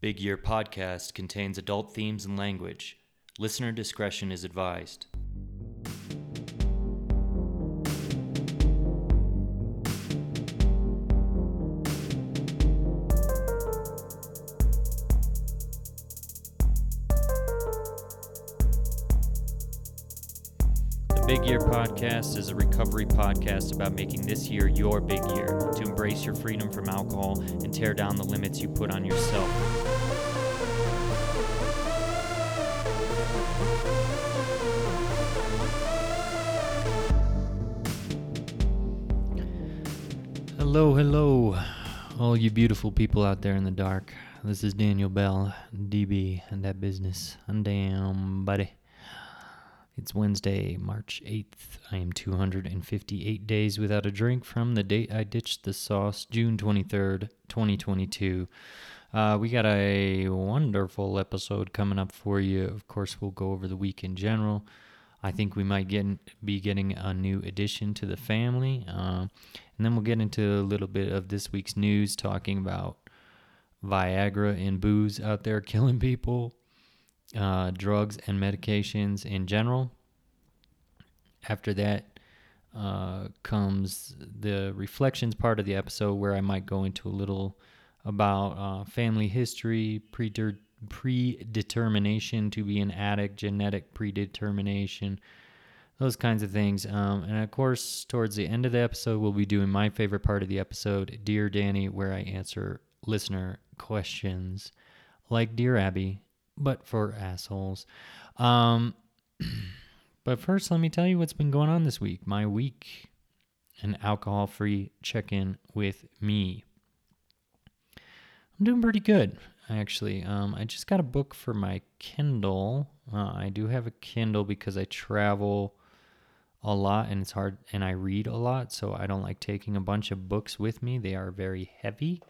Big Year Podcast contains adult themes and language. Listener discretion is advised. The Big Year Podcast is a recovery podcast about making this year your big year to embrace your freedom from alcohol and tear down the limits you put on yourself. Hello, hello, all you beautiful people out there in the dark. This is Daniel Bell, DB, and that business. And damn, buddy. It's Wednesday, March 8th. I am 258 days without a drink from the date I ditched the sauce, June 23rd, 2022. Uh, we got a wonderful episode coming up for you. Of course, we'll go over the week in general. I think we might get be getting a new addition to the family, uh, and then we'll get into a little bit of this week's news, talking about Viagra and booze out there killing people, uh, drugs and medications in general. After that uh, comes the reflections part of the episode, where I might go into a little about uh, family history, preter- predetermination to be an addict, genetic predetermination, those kinds of things. Um, and of course, towards the end of the episode, we'll be doing my favorite part of the episode, Dear Danny, where I answer listener questions like Dear Abby, but for assholes. Um, but first, let me tell you what's been going on this week. My week, an alcohol free check in with me. I'm doing pretty good, actually. Um, I just got a book for my Kindle. Uh, I do have a Kindle because I travel a lot and it's hard, and I read a lot, so I don't like taking a bunch of books with me. They are very heavy.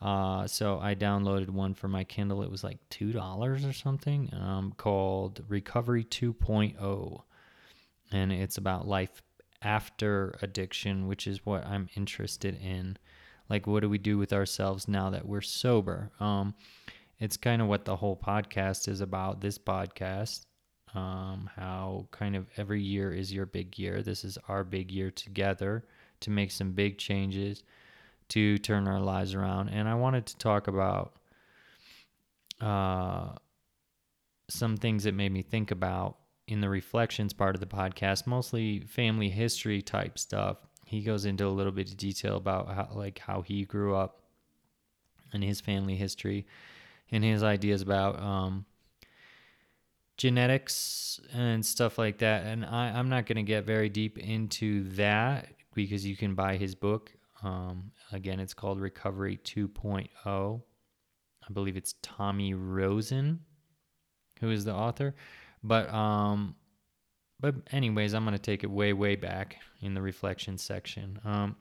Uh, so I downloaded one for my Kindle. It was like two dollars or something. Um, called Recovery 2.0, and it's about life after addiction, which is what I'm interested in. Like, what do we do with ourselves now that we're sober? Um, it's kind of what the whole podcast is about. This podcast, um, how kind of every year is your big year. This is our big year together to make some big changes to turn our lives around. And I wanted to talk about uh, some things that made me think about in the reflections part of the podcast, mostly family history type stuff. He goes into a little bit of detail about how, like how he grew up and his family history and his ideas about um, genetics and stuff like that. And I, I'm not going to get very deep into that because you can buy his book. Um, again, it's called Recovery 2.0. I believe it's Tommy Rosen who is the author. But um, but anyways, I'm gonna take it way way back in the reflection section. Um,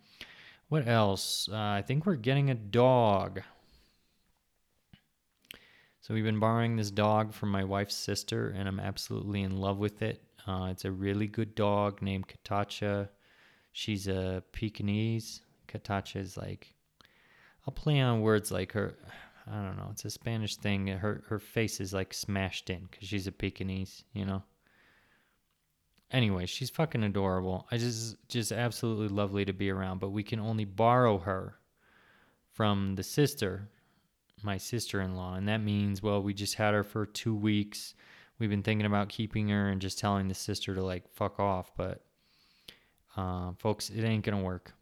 what else? Uh, I think we're getting a dog. So we've been borrowing this dog from my wife's sister, and I'm absolutely in love with it. Uh, it's a really good dog named Katacha. She's a Pekingese. Katacha is like, I'll play on words like her. I don't know. It's a Spanish thing. Her her face is like smashed in because she's a Pekingese, you know. Anyway, she's fucking adorable. I just just absolutely lovely to be around. But we can only borrow her from the sister, my sister-in-law, and that means well, we just had her for two weeks. We've been thinking about keeping her and just telling the sister to like fuck off, but uh, folks, it ain't gonna work.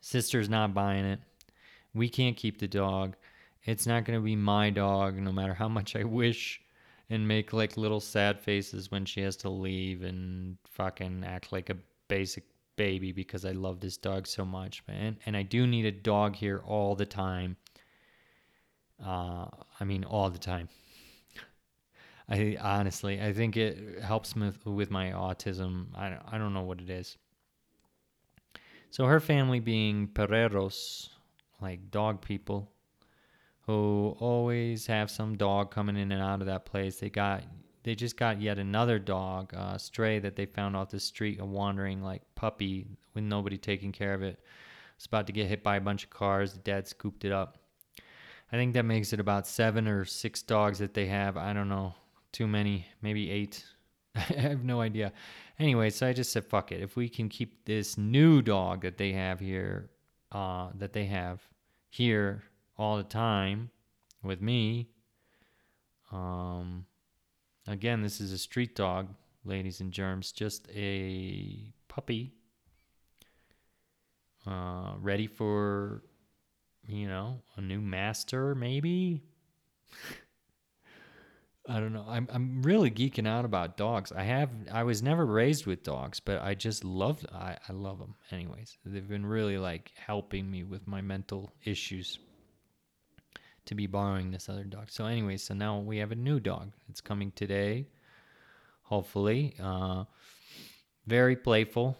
Sister's not buying it. We can't keep the dog. It's not to be my dog, no matter how much I wish and make like little sad faces when she has to leave and fucking act like a basic baby because I love this dog so much, man. And I do need a dog here all the time. Uh, I mean, all the time. I honestly, I think it helps me with my autism. I, I don't know what it is. So her family being perreros, like dog people, who always have some dog coming in and out of that place. They got they just got yet another dog, uh, stray that they found off the street, a wandering like puppy with nobody taking care of it. It's about to get hit by a bunch of cars. The dad scooped it up. I think that makes it about seven or six dogs that they have. I don't know. Too many. Maybe eight. I have no idea. Anyway, so I just said, fuck it. If we can keep this new dog that they have here, uh, that they have here all the time with me, um, again, this is a street dog, ladies and germs, just a puppy, uh, ready for, you know, a new master, maybe. I don't know. I'm I'm really geeking out about dogs. I have I was never raised with dogs, but I just love I I love them. Anyways, they've been really like helping me with my mental issues. To be borrowing this other dog. So anyway, so now we have a new dog. It's coming today. Hopefully, uh, very playful.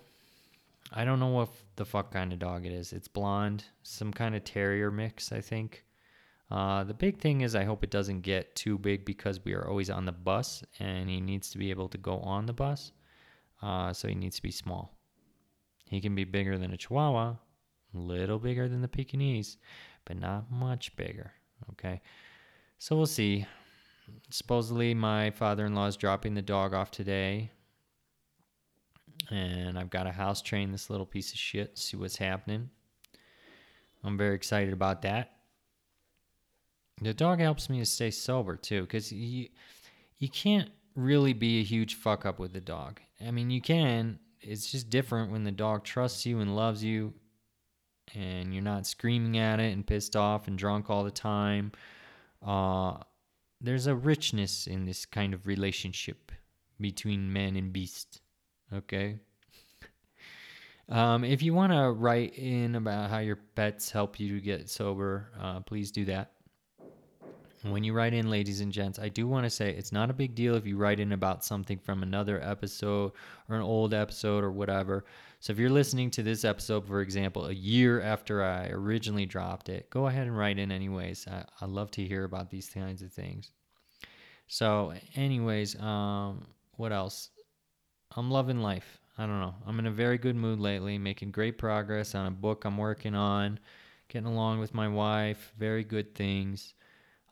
I don't know what the fuck kind of dog it is. It's blonde, some kind of terrier mix, I think. Uh, the big thing is, I hope it doesn't get too big because we are always on the bus and he needs to be able to go on the bus. Uh, so he needs to be small. He can be bigger than a Chihuahua, a little bigger than the Pekingese, but not much bigger. Okay. So we'll see. Supposedly, my father in law is dropping the dog off today. And I've got to house train this little piece of shit, see what's happening. I'm very excited about that. The dog helps me to stay sober too, because you you can't really be a huge fuck up with the dog. I mean, you can. It's just different when the dog trusts you and loves you, and you're not screaming at it and pissed off and drunk all the time. Uh, there's a richness in this kind of relationship between man and beast. Okay. Um, if you want to write in about how your pets help you get sober, uh, please do that when you write in, ladies and gents, I do want to say it's not a big deal if you write in about something from another episode or an old episode or whatever. So if you're listening to this episode, for example, a year after I originally dropped it, go ahead and write in anyways. I, I love to hear about these kinds of things. So, anyways, um, what else? I'm loving life. I don't know. I'm in a very good mood lately, making great progress on a book I'm working on, getting along with my wife, very good things.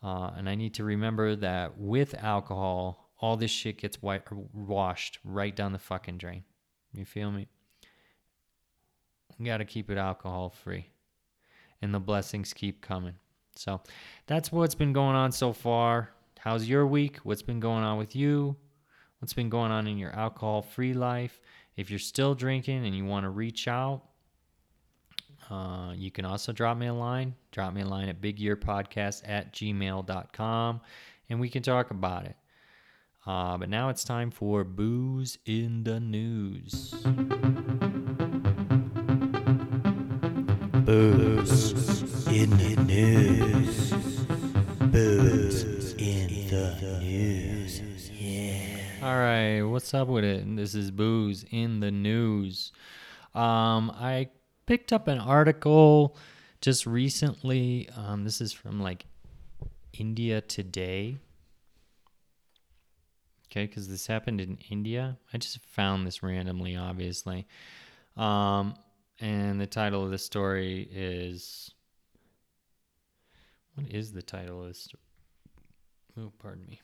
Uh, and I need to remember that with alcohol, all this shit gets white- washed right down the fucking drain. You feel me? We got to keep it alcohol free. And the blessings keep coming. So that's what's been going on so far. How's your week? What's been going on with you? What's been going on in your alcohol free life? If you're still drinking and you want to reach out, uh, you can also drop me a line. Drop me a line at bigyearpodcast at gmail.com and we can talk about it. Uh, but now it's time for Booze in the News. Booze in the News. Booze in the News. Yeah. All right, what's up with it? This is Booze in the News. Um, I picked up an article just recently. Um, this is from like India Today. Okay, because this happened in India. I just found this randomly, obviously. Um, and the title of the story is. What is the title of this story? Oh, pardon me.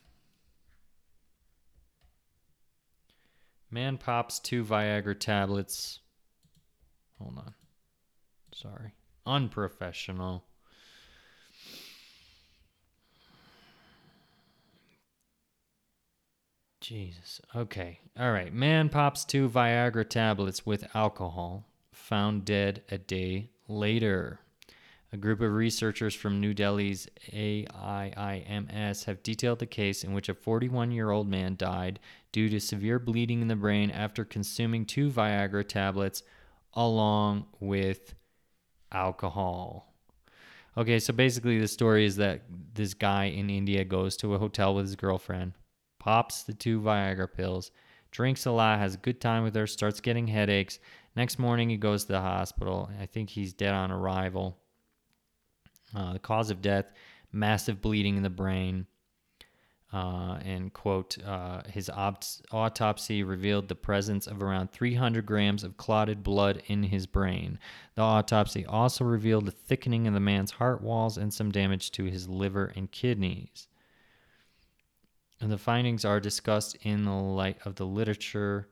Man pops two Viagra tablets. Hold on. Sorry. Unprofessional. Jesus. Okay. All right. Man pops two Viagra tablets with alcohol, found dead a day later. A group of researchers from New Delhi's AIIMS have detailed the case in which a 41 year old man died due to severe bleeding in the brain after consuming two Viagra tablets along with alcohol. Okay, so basically the story is that this guy in India goes to a hotel with his girlfriend, pops the two Viagra pills, drinks a lot, has a good time with her, starts getting headaches. Next morning he goes to the hospital. I think he's dead on arrival. Uh, the cause of death, massive bleeding in the brain. Uh, and quote, uh, his opt- autopsy revealed the presence of around 300 grams of clotted blood in his brain. The autopsy also revealed a thickening of the man's heart walls and some damage to his liver and kidneys. And the findings are discussed in the light of the literature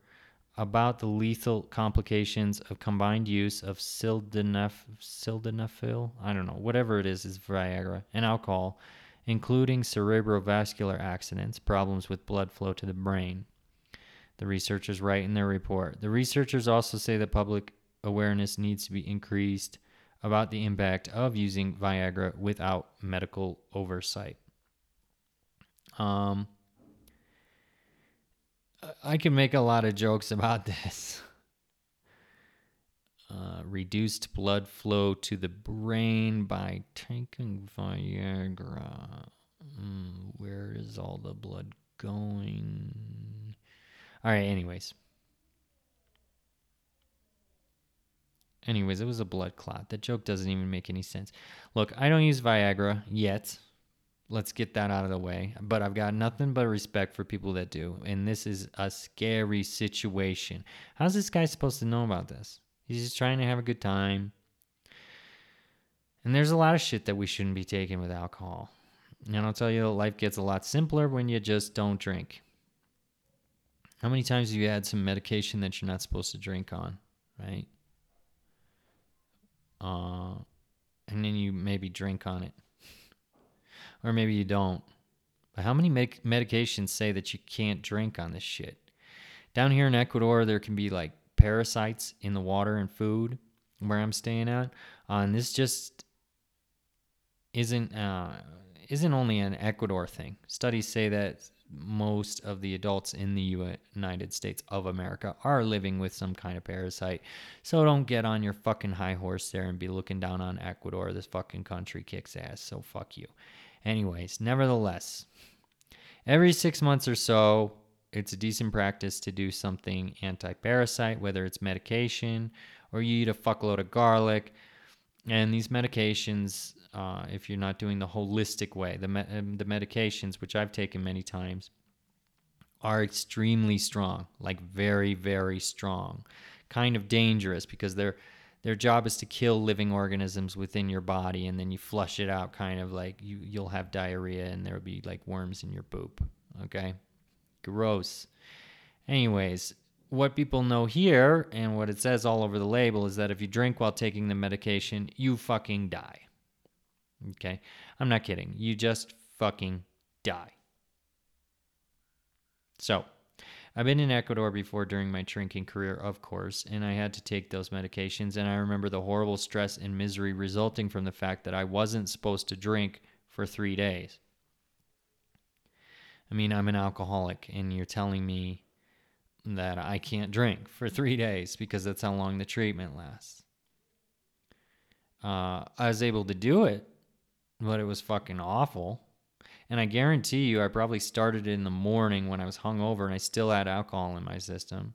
about the lethal complications of combined use of sildenaf- sildenafil, I don't know, whatever it is, is Viagra, and alcohol including cerebrovascular accidents, problems with blood flow to the brain. The researchers write in their report. The researchers also say that public awareness needs to be increased about the impact of using Viagra without medical oversight. Um, I can make a lot of jokes about this. Uh, reduced blood flow to the brain by taking Viagra. Mm, where is all the blood going? All right, anyways. Anyways, it was a blood clot. That joke doesn't even make any sense. Look, I don't use Viagra yet. Let's get that out of the way. But I've got nothing but respect for people that do. And this is a scary situation. How's this guy supposed to know about this? He's just trying to have a good time. And there's a lot of shit that we shouldn't be taking with alcohol. And I'll tell you, life gets a lot simpler when you just don't drink. How many times have you had some medication that you're not supposed to drink on, right? Uh, and then you maybe drink on it. Or maybe you don't. But how many medic- medications say that you can't drink on this shit? Down here in Ecuador, there can be like parasites in the water and food where I'm staying at. Uh, and this just isn't uh, isn't only an Ecuador thing. Studies say that most of the adults in the United States of America are living with some kind of parasite. So don't get on your fucking high horse there and be looking down on Ecuador. This fucking country kicks ass. So fuck you. Anyways, nevertheless, every six months or so, it's a decent practice to do something anti parasite, whether it's medication or you eat a fuckload of garlic. And these medications, uh, if you're not doing the holistic way, the, me- um, the medications, which I've taken many times, are extremely strong, like very, very strong. Kind of dangerous because their their job is to kill living organisms within your body, and then you flush it out, kind of like you you'll have diarrhea, and there'll be like worms in your poop. Okay, gross. Anyways, what people know here and what it says all over the label is that if you drink while taking the medication, you fucking die. Okay? I'm not kidding. You just fucking die. So, I've been in Ecuador before during my drinking career, of course, and I had to take those medications. And I remember the horrible stress and misery resulting from the fact that I wasn't supposed to drink for three days. I mean, I'm an alcoholic, and you're telling me that I can't drink for three days because that's how long the treatment lasts. Uh, I was able to do it, but it was fucking awful. And I guarantee you, I probably started it in the morning when I was hungover and I still had alcohol in my system.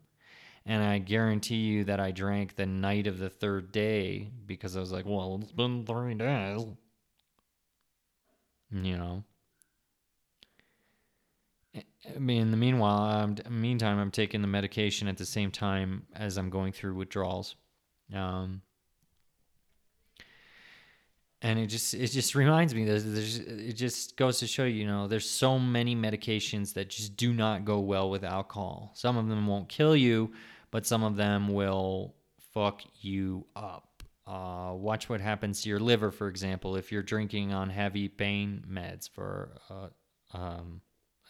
And I guarantee you that I drank the night of the third day because I was like, well, it's been three days. You know? I mean, in the meanwhile, I'm, meantime, I'm taking the medication at the same time as I'm going through withdrawals. Um, and it just it just reminds me that it just goes to show you, you know there's so many medications that just do not go well with alcohol. Some of them won't kill you, but some of them will fuck you up. Uh, watch what happens to your liver, for example, if you're drinking on heavy pain meds for uh, um,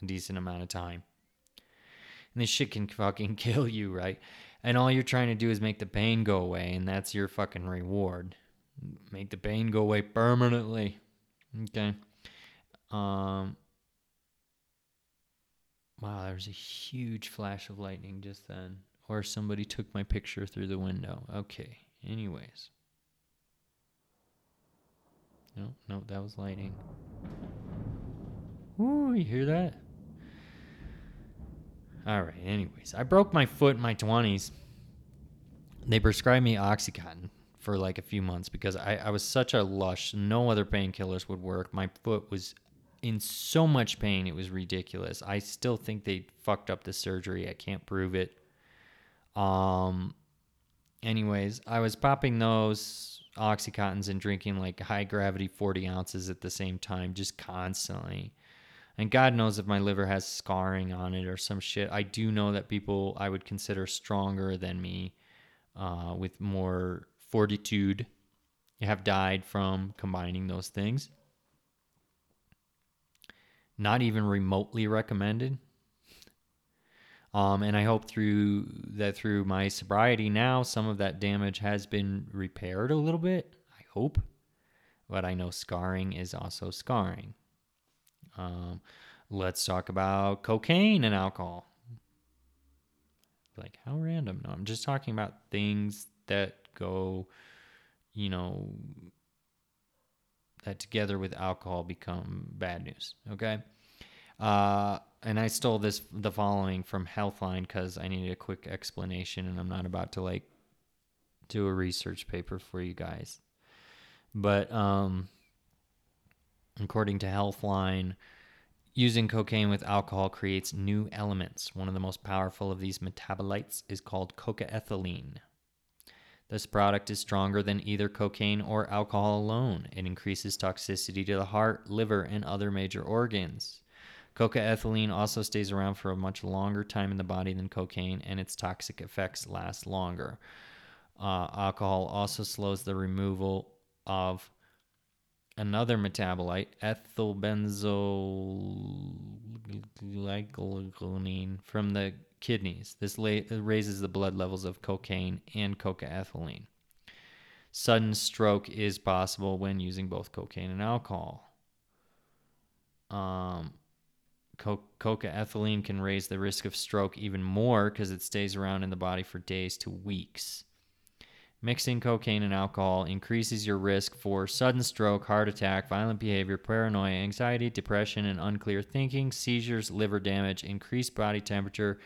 a decent amount of time. And this shit can fucking kill you, right? And all you're trying to do is make the pain go away, and that's your fucking reward. Make the pain go away permanently. Okay. Um. Wow, there was a huge flash of lightning just then. Or somebody took my picture through the window. Okay. Anyways. No, no, that was lightning. Ooh, you hear that? All right. Anyways, I broke my foot in my 20s. They prescribed me Oxycontin for like a few months because I, I was such a lush. No other painkillers would work. My foot was in so much pain it was ridiculous. I still think they fucked up the surgery. I can't prove it. Um anyways, I was popping those oxycontins and drinking like high gravity 40 ounces at the same time just constantly. And God knows if my liver has scarring on it or some shit. I do know that people I would consider stronger than me uh, with more fortitude have died from combining those things. Not even remotely recommended. Um, and I hope through that through my sobriety now, some of that damage has been repaired a little bit. I hope, but I know scarring is also scarring. Um, let's talk about cocaine and alcohol. Like how random? No, I'm just talking about things that go, you know, that together with alcohol become bad news. Okay. Uh, and I stole this the following from Healthline because I needed a quick explanation, and I'm not about to like do a research paper for you guys. But um, according to Healthline, using cocaine with alcohol creates new elements. One of the most powerful of these metabolites is called cocaethylene. This product is stronger than either cocaine or alcohol alone. It increases toxicity to the heart, liver, and other major organs. Cocaethylene also stays around for a much longer time in the body than cocaine, and its toxic effects last longer. Uh, alcohol also slows the removal of another metabolite, ethylbenzoglycolene, from the kidneys. This la- raises the blood levels of cocaine and cocaethylene. Sudden stroke is possible when using both cocaine and alcohol. Um, co- cocaethylene can raise the risk of stroke even more because it stays around in the body for days to weeks. Mixing cocaine and alcohol increases your risk for sudden stroke, heart attack, violent behavior, paranoia, anxiety, depression, and unclear thinking, seizures, liver damage, increased body temperature,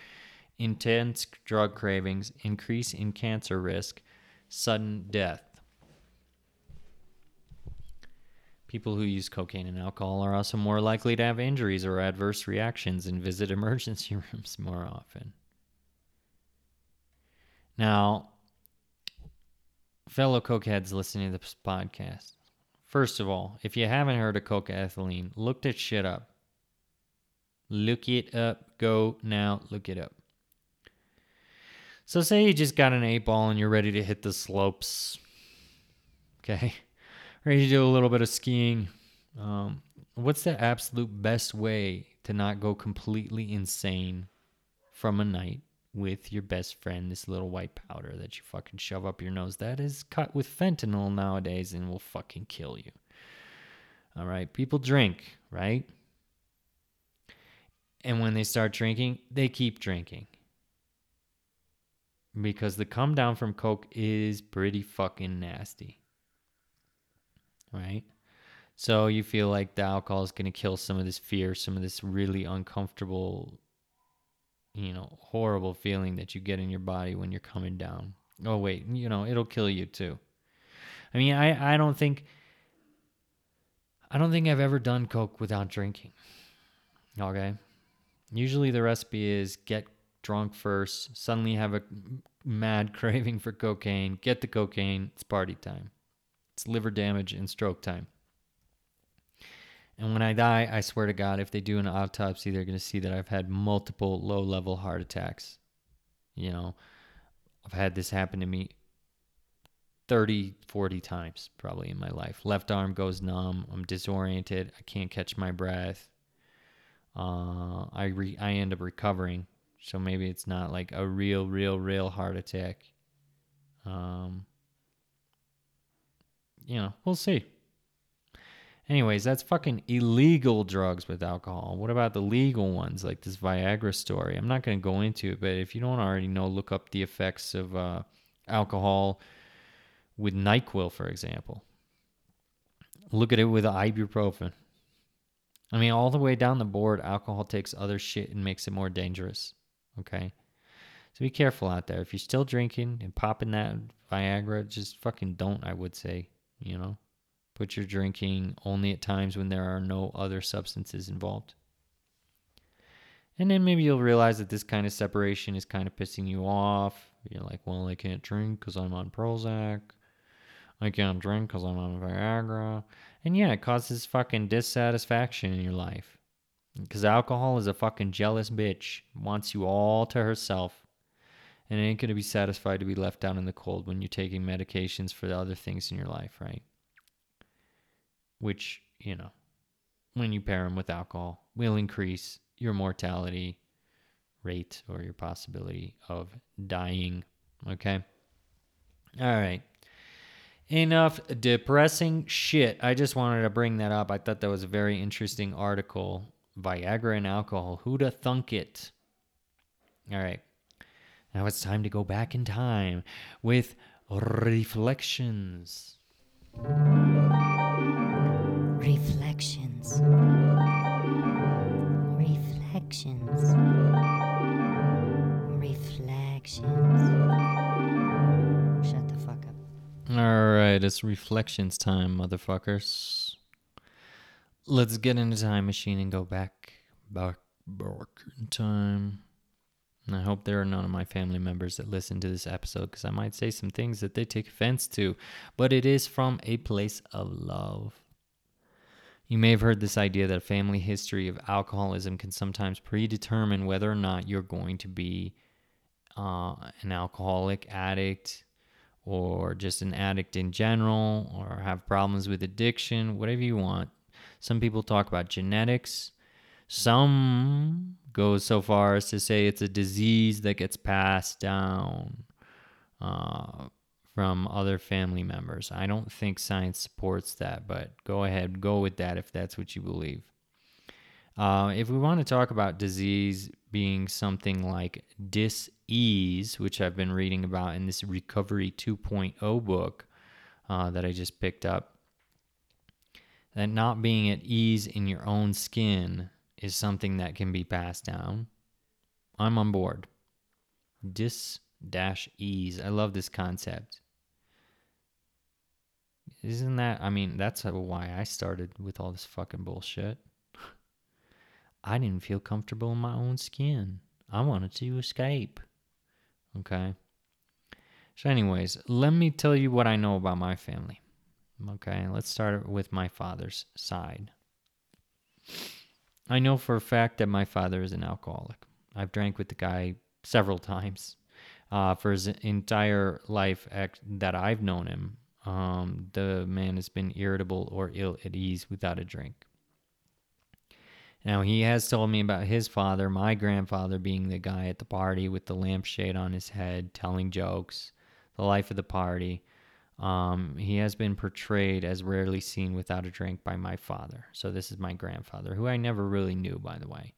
intense drug cravings, increase in cancer risk, sudden death. People who use cocaine and alcohol are also more likely to have injuries or adverse reactions and visit emergency rooms more often. Now, fellow cokeheads listening to this podcast, first of all, if you haven't heard of cocaethylene, look that shit up. Look it up. Go now, look it up. So, say you just got an eight ball and you're ready to hit the slopes. Okay ready to do a little bit of skiing. Um, what's the absolute best way to not go completely insane from a night with your best friend, this little white powder that you fucking shove up your nose? That is cut with fentanyl nowadays and will fucking kill you. All right, people drink, right? And when they start drinking, they keep drinking. Because the come down from Coke is pretty fucking nasty right? So you feel like the alcohol is going to kill some of this fear, some of this really uncomfortable, you know, horrible feeling that you get in your body when you're coming down. Oh wait, you know, it'll kill you too. I mean, I I don't think I don't think I've ever done coke without drinking. Okay? Usually the recipe is get drunk first, suddenly have a mad craving for cocaine, get the cocaine, it's party time. It's liver damage and stroke time. And when I die, I swear to God, if they do an autopsy, they're going to see that I've had multiple low level heart attacks. You know, I've had this happen to me 30, 40 times probably in my life. Left arm goes numb. I'm disoriented. I can't catch my breath. Uh, I re- I end up recovering, so maybe it's not like a real, real, real heart attack. Um, you know, we'll see. Anyways, that's fucking illegal drugs with alcohol. What about the legal ones, like this Viagra story? I'm not going to go into it, but if you don't already know, look up the effects of uh, alcohol with NyQuil, for example. Look at it with ibuprofen. I mean, all the way down the board, alcohol takes other shit and makes it more dangerous. Okay? So be careful out there. If you're still drinking and popping that Viagra, just fucking don't, I would say you know Put you're drinking only at times when there are no other substances involved. And then maybe you'll realize that this kind of separation is kind of pissing you off. You're like, well, I can't drink because I'm on Prozac. I can't drink because I'm on Viagra. And yeah, it causes fucking dissatisfaction in your life. Because alcohol is a fucking jealous bitch, wants you all to herself. And ain't going to be satisfied to be left down in the cold when you're taking medications for the other things in your life, right? Which, you know, when you pair them with alcohol, will increase your mortality rate or your possibility of dying. Okay. All right. Enough depressing shit. I just wanted to bring that up. I thought that was a very interesting article. Viagra and alcohol. Who'da thunk it? All right. Now it's time to go back in time with reflections. Reflections. Reflections. Reflections. Shut the fuck up. All right, it's reflections time, motherfuckers. Let's get in the time machine and go back, back, back in time. And I hope there are none of my family members that listen to this episode because I might say some things that they take offense to, but it is from a place of love. You may have heard this idea that a family history of alcoholism can sometimes predetermine whether or not you're going to be uh, an alcoholic addict or just an addict in general or have problems with addiction, whatever you want. Some people talk about genetics. Some go so far as to say it's a disease that gets passed down uh, from other family members. I don't think science supports that, but go ahead, go with that if that's what you believe. Uh, if we want to talk about disease being something like dis-ease, which I've been reading about in this Recovery 2.0 book uh, that I just picked up, that not being at ease in your own skin is something that can be passed down. I'm on board. Dis dash ease. I love this concept. Isn't that, I mean, that's why I started with all this fucking bullshit. I didn't feel comfortable in my own skin. I wanted to escape. Okay. So, anyways, let me tell you what I know about my family. Okay, let's start with my father's side. I know for a fact that my father is an alcoholic. I've drank with the guy several times. Uh, for his entire life that I've known him, um, the man has been irritable or ill at ease without a drink. Now, he has told me about his father, my grandfather, being the guy at the party with the lampshade on his head, telling jokes, the life of the party. Um, he has been portrayed as rarely seen without a drink by my father. So, this is my grandfather, who I never really knew, by the way.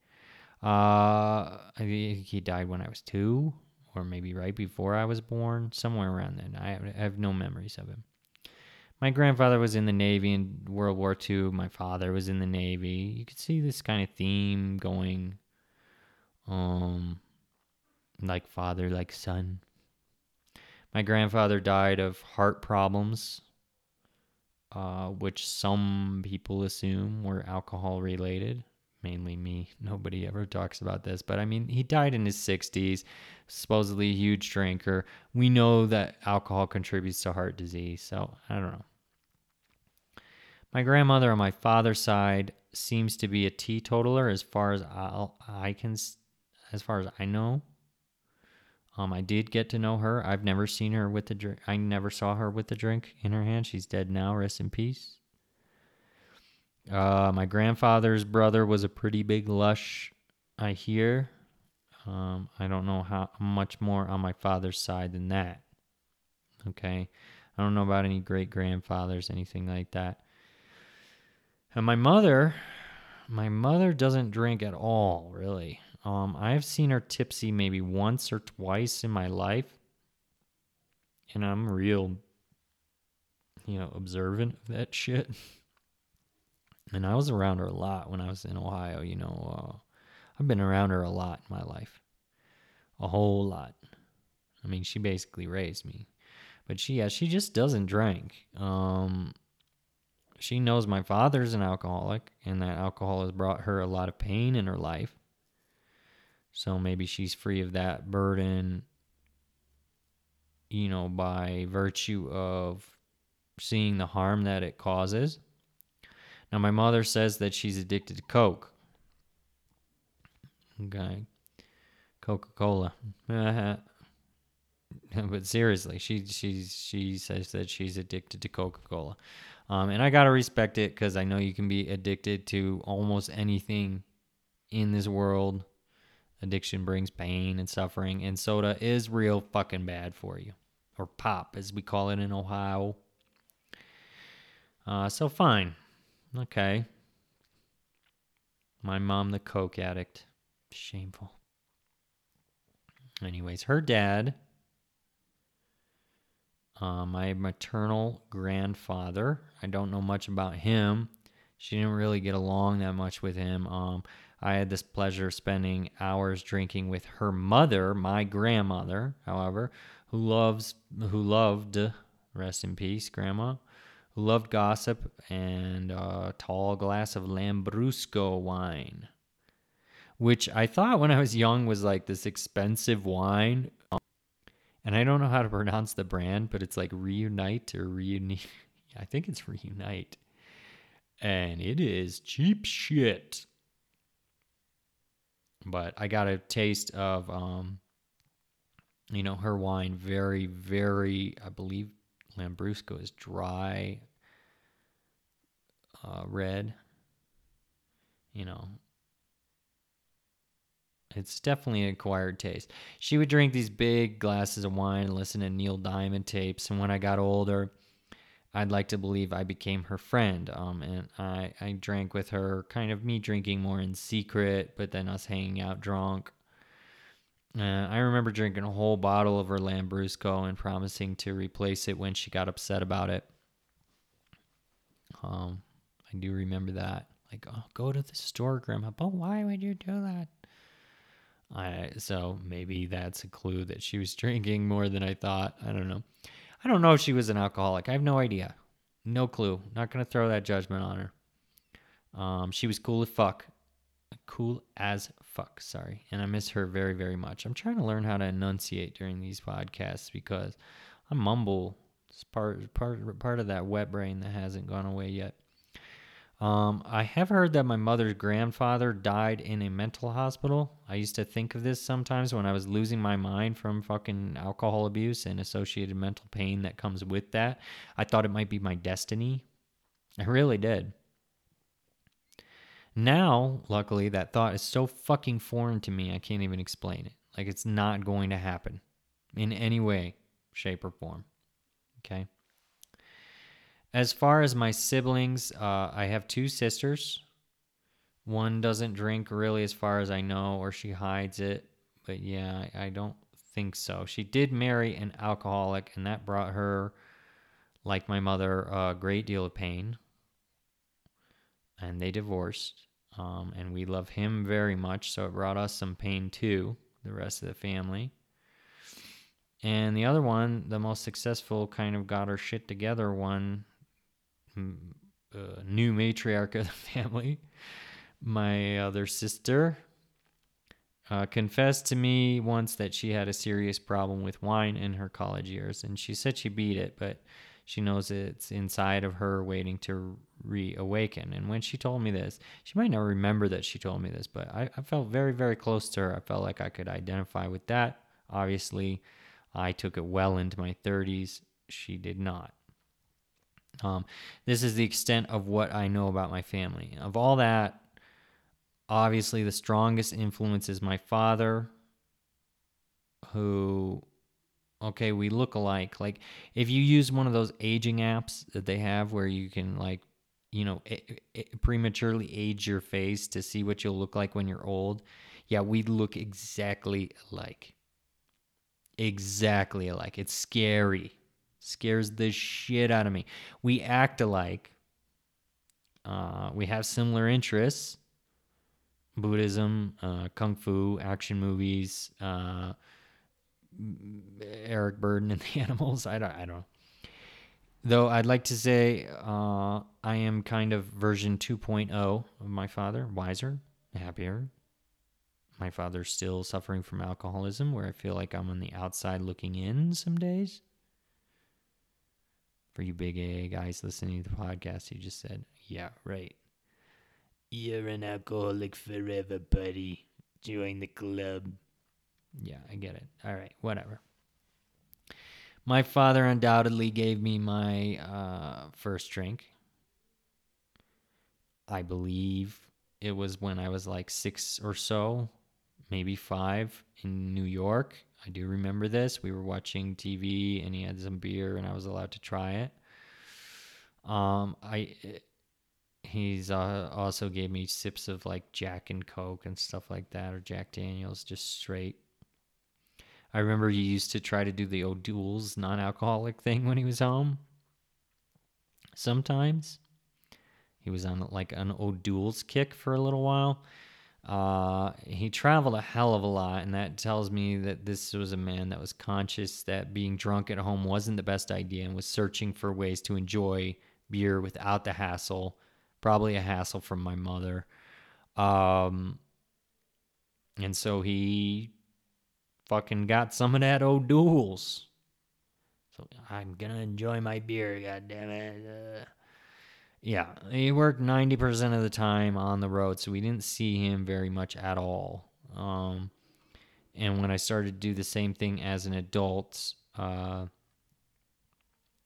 Uh, he died when I was two, or maybe right before I was born, somewhere around then. I have, I have no memories of him. My grandfather was in the Navy in World War II. My father was in the Navy. You could see this kind of theme going, um, like father, like son. My grandfather died of heart problems, uh, which some people assume were alcohol related. Mainly me. Nobody ever talks about this. But I mean, he died in his 60s, supposedly a huge drinker. We know that alcohol contributes to heart disease. So I don't know. My grandmother on my father's side seems to be a teetotaler as far as I'll, I can, as far as I know. Um, I did get to know her. I've never seen her with a drink. I never saw her with a drink in her hand. She's dead now. Rest in peace. Uh, my grandfather's brother was a pretty big lush, I hear. Um, I don't know how much more on my father's side than that. Okay. I don't know about any great grandfathers, anything like that. And my mother, my mother doesn't drink at all, really. Um, I've seen her tipsy maybe once or twice in my life. And I'm real, you know, observant of that shit. And I was around her a lot when I was in Ohio, you know. Uh, I've been around her a lot in my life. A whole lot. I mean, she basically raised me. But she yeah, she just doesn't drink. Um she knows my father's an alcoholic and that alcohol has brought her a lot of pain in her life. So maybe she's free of that burden, you know, by virtue of seeing the harm that it causes. Now, my mother says that she's addicted to Coke. Okay. Coca Cola. but seriously, she she she says that she's addicted to Coca Cola, um, and I gotta respect it because I know you can be addicted to almost anything in this world. Addiction brings pain and suffering, and soda is real fucking bad for you, or pop as we call it in Ohio. Uh, so fine, okay. My mom, the coke addict, shameful. Anyways, her dad uh, my maternal grandfather. I don't know much about him. She didn't really get along that much with him. Um, I had this pleasure of spending hours drinking with her mother, my grandmother, however, who loves who loved rest in peace, grandma, who loved gossip and a tall glass of Lambrusco wine, which I thought when I was young was like this expensive wine and I don't know how to pronounce the brand, but it's like Riunite or Riunite. I think it's Riunite. And it is cheap shit. But I got a taste of, um, you know, her wine. Very, very, I believe Lambrusco is dry, uh, red. You know, it's definitely an acquired taste. She would drink these big glasses of wine and listen to Neil Diamond tapes. And when I got older, I'd like to believe I became her friend. Um, and I, I drank with her, kind of me drinking more in secret, but then us hanging out drunk. Uh, I remember drinking a whole bottle of her Lambrusco and promising to replace it when she got upset about it. Um, I do remember that. Like, oh, go to the store, Grandma. But why would you do that? I so maybe that's a clue that she was drinking more than I thought. I don't know. I don't know if she was an alcoholic. I have no idea. No clue. Not gonna throw that judgment on her. Um, she was cool as fuck. Cool as fuck. Sorry, and I miss her very very much. I'm trying to learn how to enunciate during these podcasts because I mumble. It's part part part of that wet brain that hasn't gone away yet. Um, I have heard that my mother's grandfather died in a mental hospital. I used to think of this sometimes when I was losing my mind from fucking alcohol abuse and associated mental pain that comes with that. I thought it might be my destiny. I really did. Now, luckily, that thought is so fucking foreign to me, I can't even explain it. Like, it's not going to happen in any way, shape, or form. Okay? As far as my siblings, uh, I have two sisters. One doesn't drink really, as far as I know, or she hides it. But yeah, I, I don't think so. She did marry an alcoholic, and that brought her, like my mother, a great deal of pain. And they divorced. Um, and we love him very much, so it brought us some pain too, the rest of the family. And the other one, the most successful, kind of got her shit together one, uh, new matriarch of the family, my other sister, uh, confessed to me once that she had a serious problem with wine in her college years. And she said she beat it, but she knows it's inside of her waiting to reawaken. And when she told me this, she might not remember that she told me this, but I, I felt very, very close to her. I felt like I could identify with that. Obviously, I took it well into my 30s. She did not. Um, this is the extent of what I know about my family. Of all that, obviously, the strongest influence is my father, who, okay, we look alike. Like, if you use one of those aging apps that they have where you can, like, you know, it, it prematurely age your face to see what you'll look like when you're old. Yeah, we look exactly alike. Exactly alike. It's scary scares the shit out of me. We act alike. Uh, we have similar interests Buddhism, uh, Kung Fu, action movies, uh, Eric Burdon and the animals. I don't, I don't know. Though I'd like to say uh, I am kind of version 2.0 of my father, wiser, happier. My father's still suffering from alcoholism, where I feel like I'm on the outside looking in some days. For you big A guys listening to the podcast, you just said, yeah, right. You're an alcoholic forever, buddy. Join the club. Yeah, I get it. All right, whatever. My father undoubtedly gave me my uh, first drink. I believe it was when I was like six or so, maybe five in New York. I do remember this. We were watching TV and he had some beer and I was allowed to try it. Um, I he's uh, also gave me sips of like Jack and Coke and stuff like that or Jack Daniels just straight. I remember he used to try to do the O'Doul's non-alcoholic thing when he was home. Sometimes he was on like an O'Doul's kick for a little while. Uh, he traveled a hell of a lot, and that tells me that this was a man that was conscious that being drunk at home wasn't the best idea and was searching for ways to enjoy beer without the hassle. Probably a hassle from my mother. Um, and so he fucking got some of that O'Doul's. So I'm gonna enjoy my beer, God damn it. Uh, yeah, he worked 90% of the time on the road, so we didn't see him very much at all. Um, and when I started to do the same thing as an adult, uh,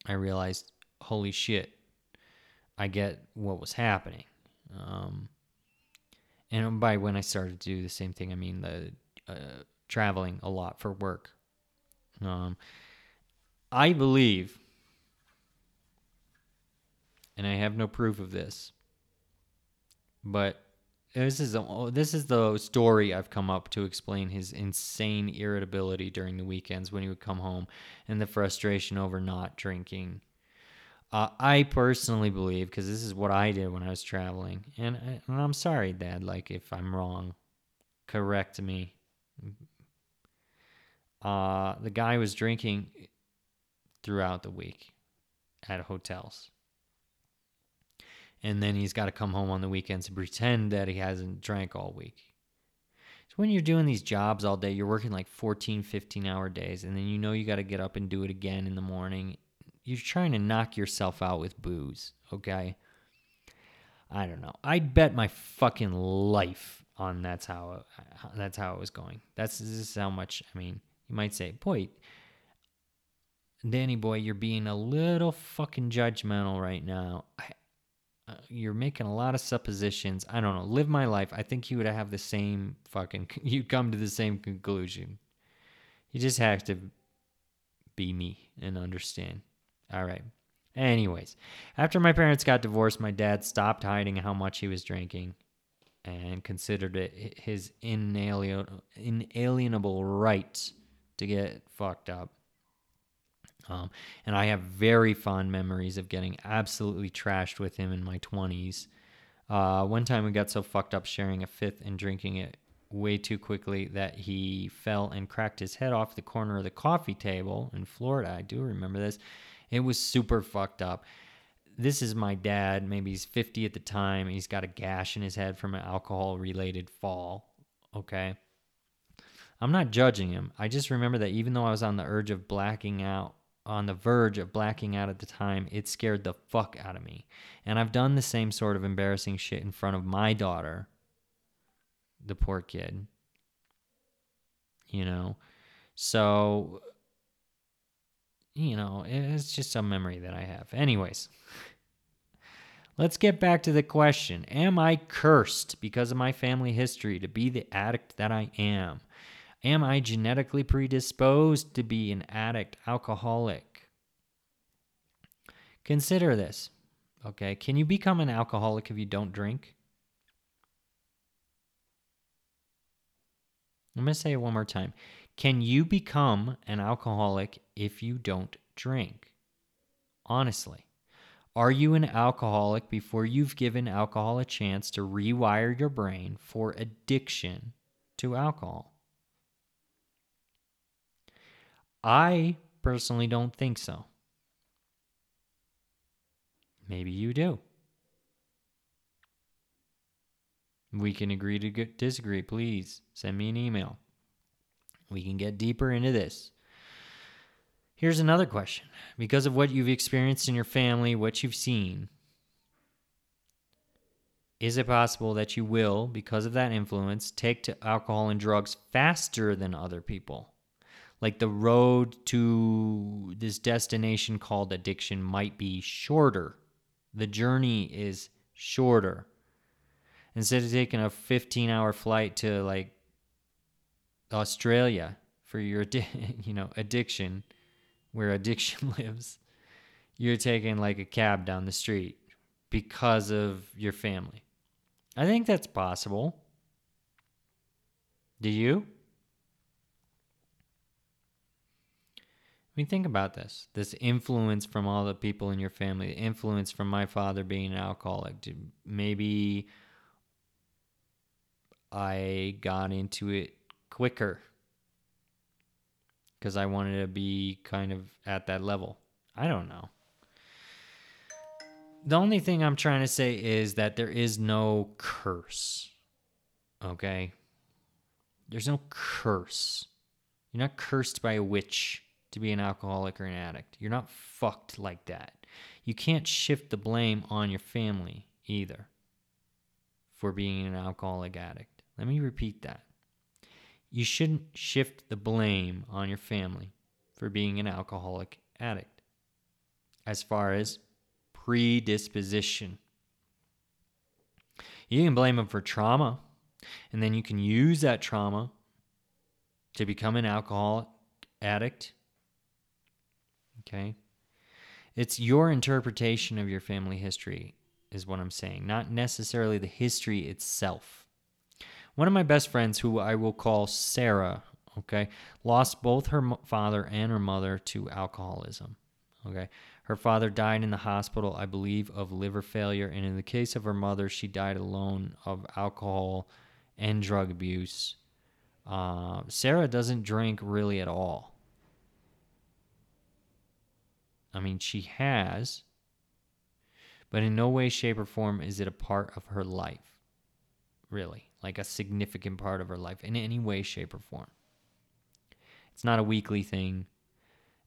I realized, holy shit, I get what was happening. Um, and by when I started to do the same thing, I mean the uh, traveling a lot for work. Um, I believe and I have no proof of this. But this is a, this is the story I've come up to explain his insane irritability during the weekends when he would come home and the frustration over not drinking. Uh, I personally believe because this is what I did when I was traveling, and, and I'm sorry, Dad. Like if I'm wrong, correct me. Uh, the guy was drinking throughout the week at hotels and then he's got to come home on the weekends and pretend that he hasn't drank all week. So when you're doing these jobs all day, you're working like 14, 15 hour days, and then you know you got to get up and do it again in the morning. You're trying to knock yourself out with booze, okay? I don't know. I'd bet my fucking life on that's how that's how it was going. That's this is how much. I mean, you might say, boy, Danny boy, you're being a little fucking judgmental right now. I, uh, you're making a lot of suppositions. I don't know. Live my life. I think you would have the same fucking. You'd come to the same conclusion. You just have to be me and understand. All right. Anyways, after my parents got divorced, my dad stopped hiding how much he was drinking and considered it his inalienable right to get fucked up. Um, and I have very fond memories of getting absolutely trashed with him in my 20s. Uh, one time we got so fucked up sharing a fifth and drinking it way too quickly that he fell and cracked his head off the corner of the coffee table in Florida. I do remember this. It was super fucked up. This is my dad. Maybe he's 50 at the time. He's got a gash in his head from an alcohol related fall. Okay. I'm not judging him. I just remember that even though I was on the urge of blacking out on the verge of blacking out at the time, it scared the fuck out of me. And I've done the same sort of embarrassing shit in front of my daughter, the poor kid. You know? So, you know, it's just a memory that I have. Anyways, let's get back to the question Am I cursed because of my family history to be the addict that I am? Am I genetically predisposed to be an addict, alcoholic? Consider this. Okay, can you become an alcoholic if you don't drink? I'm going to say it one more time. Can you become an alcoholic if you don't drink? Honestly, are you an alcoholic before you've given alcohol a chance to rewire your brain for addiction to alcohol? I personally don't think so. Maybe you do. We can agree to disagree. Please send me an email. We can get deeper into this. Here's another question. Because of what you've experienced in your family, what you've seen, is it possible that you will, because of that influence, take to alcohol and drugs faster than other people? Like the road to this destination called addiction might be shorter. The journey is shorter. Instead of taking a 15 hour flight to like Australia for your you know addiction where addiction lives you're taking like a cab down the street because of your family i think that's possible do you I mean, think about this. This influence from all the people in your family, the influence from my father being an alcoholic. Maybe I got into it quicker because I wanted to be kind of at that level. I don't know. The only thing I'm trying to say is that there is no curse. Okay? There's no curse. You're not cursed by a witch to be an alcoholic or an addict. You're not fucked like that. You can't shift the blame on your family either for being an alcoholic addict. Let me repeat that. You shouldn't shift the blame on your family for being an alcoholic addict as far as predisposition. You can blame them for trauma, and then you can use that trauma to become an alcoholic addict. Okay? It's your interpretation of your family history, is what I'm saying, not necessarily the history itself. One of my best friends, who I will call Sarah, okay, lost both her father and her mother to alcoholism. Okay. Her father died in the hospital, I believe, of liver failure. And in the case of her mother, she died alone of alcohol and drug abuse. Uh, Sarah doesn't drink really at all. I mean, she has, but in no way, shape, or form is it a part of her life, really, like a significant part of her life in any way, shape, or form. It's not a weekly thing.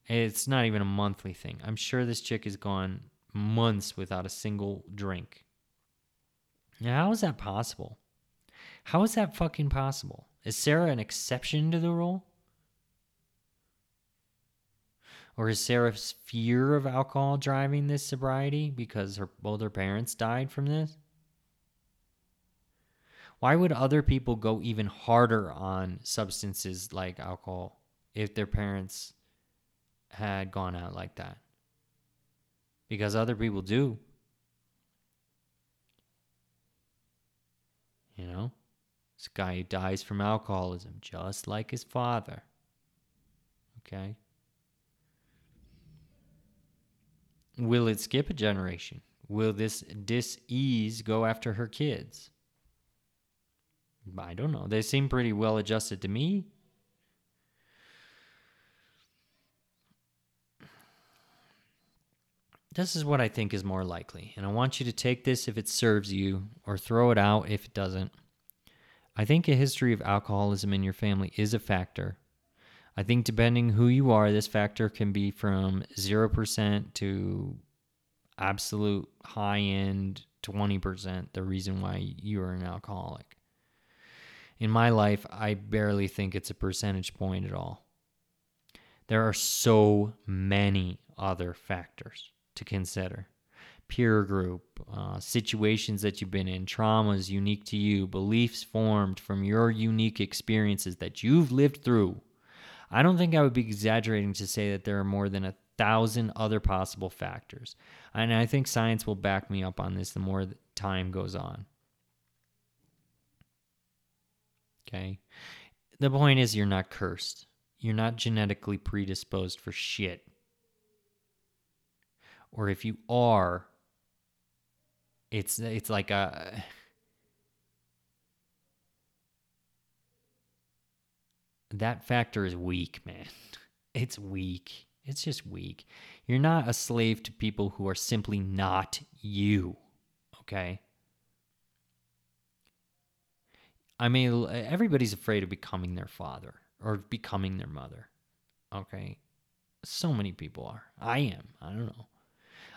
It's not even a monthly thing. I'm sure this chick has gone months without a single drink. Now, how is that possible? How is that fucking possible? Is Sarah an exception to the rule? Or is Sarah's fear of alcohol driving this sobriety because her both her parents died from this? Why would other people go even harder on substances like alcohol if their parents had gone out like that? Because other people do. You know? This guy dies from alcoholism, just like his father. Okay? Will it skip a generation? Will this dis-ease go after her kids? I don't know. They seem pretty well adjusted to me. This is what I think is more likely. And I want you to take this if it serves you or throw it out if it doesn't. I think a history of alcoholism in your family is a factor. I think depending who you are, this factor can be from 0% to absolute high end 20%, the reason why you are an alcoholic. In my life, I barely think it's a percentage point at all. There are so many other factors to consider peer group, uh, situations that you've been in, traumas unique to you, beliefs formed from your unique experiences that you've lived through. I don't think I would be exaggerating to say that there are more than a thousand other possible factors. And I think science will back me up on this the more time goes on. Okay. The point is, you're not cursed. You're not genetically predisposed for shit. Or if you are, it's it's like a that factor is weak, man. It's weak. It's just weak. You're not a slave to people who are simply not you. Okay? I mean, everybody's afraid of becoming their father or becoming their mother. Okay? So many people are. I am. I don't know.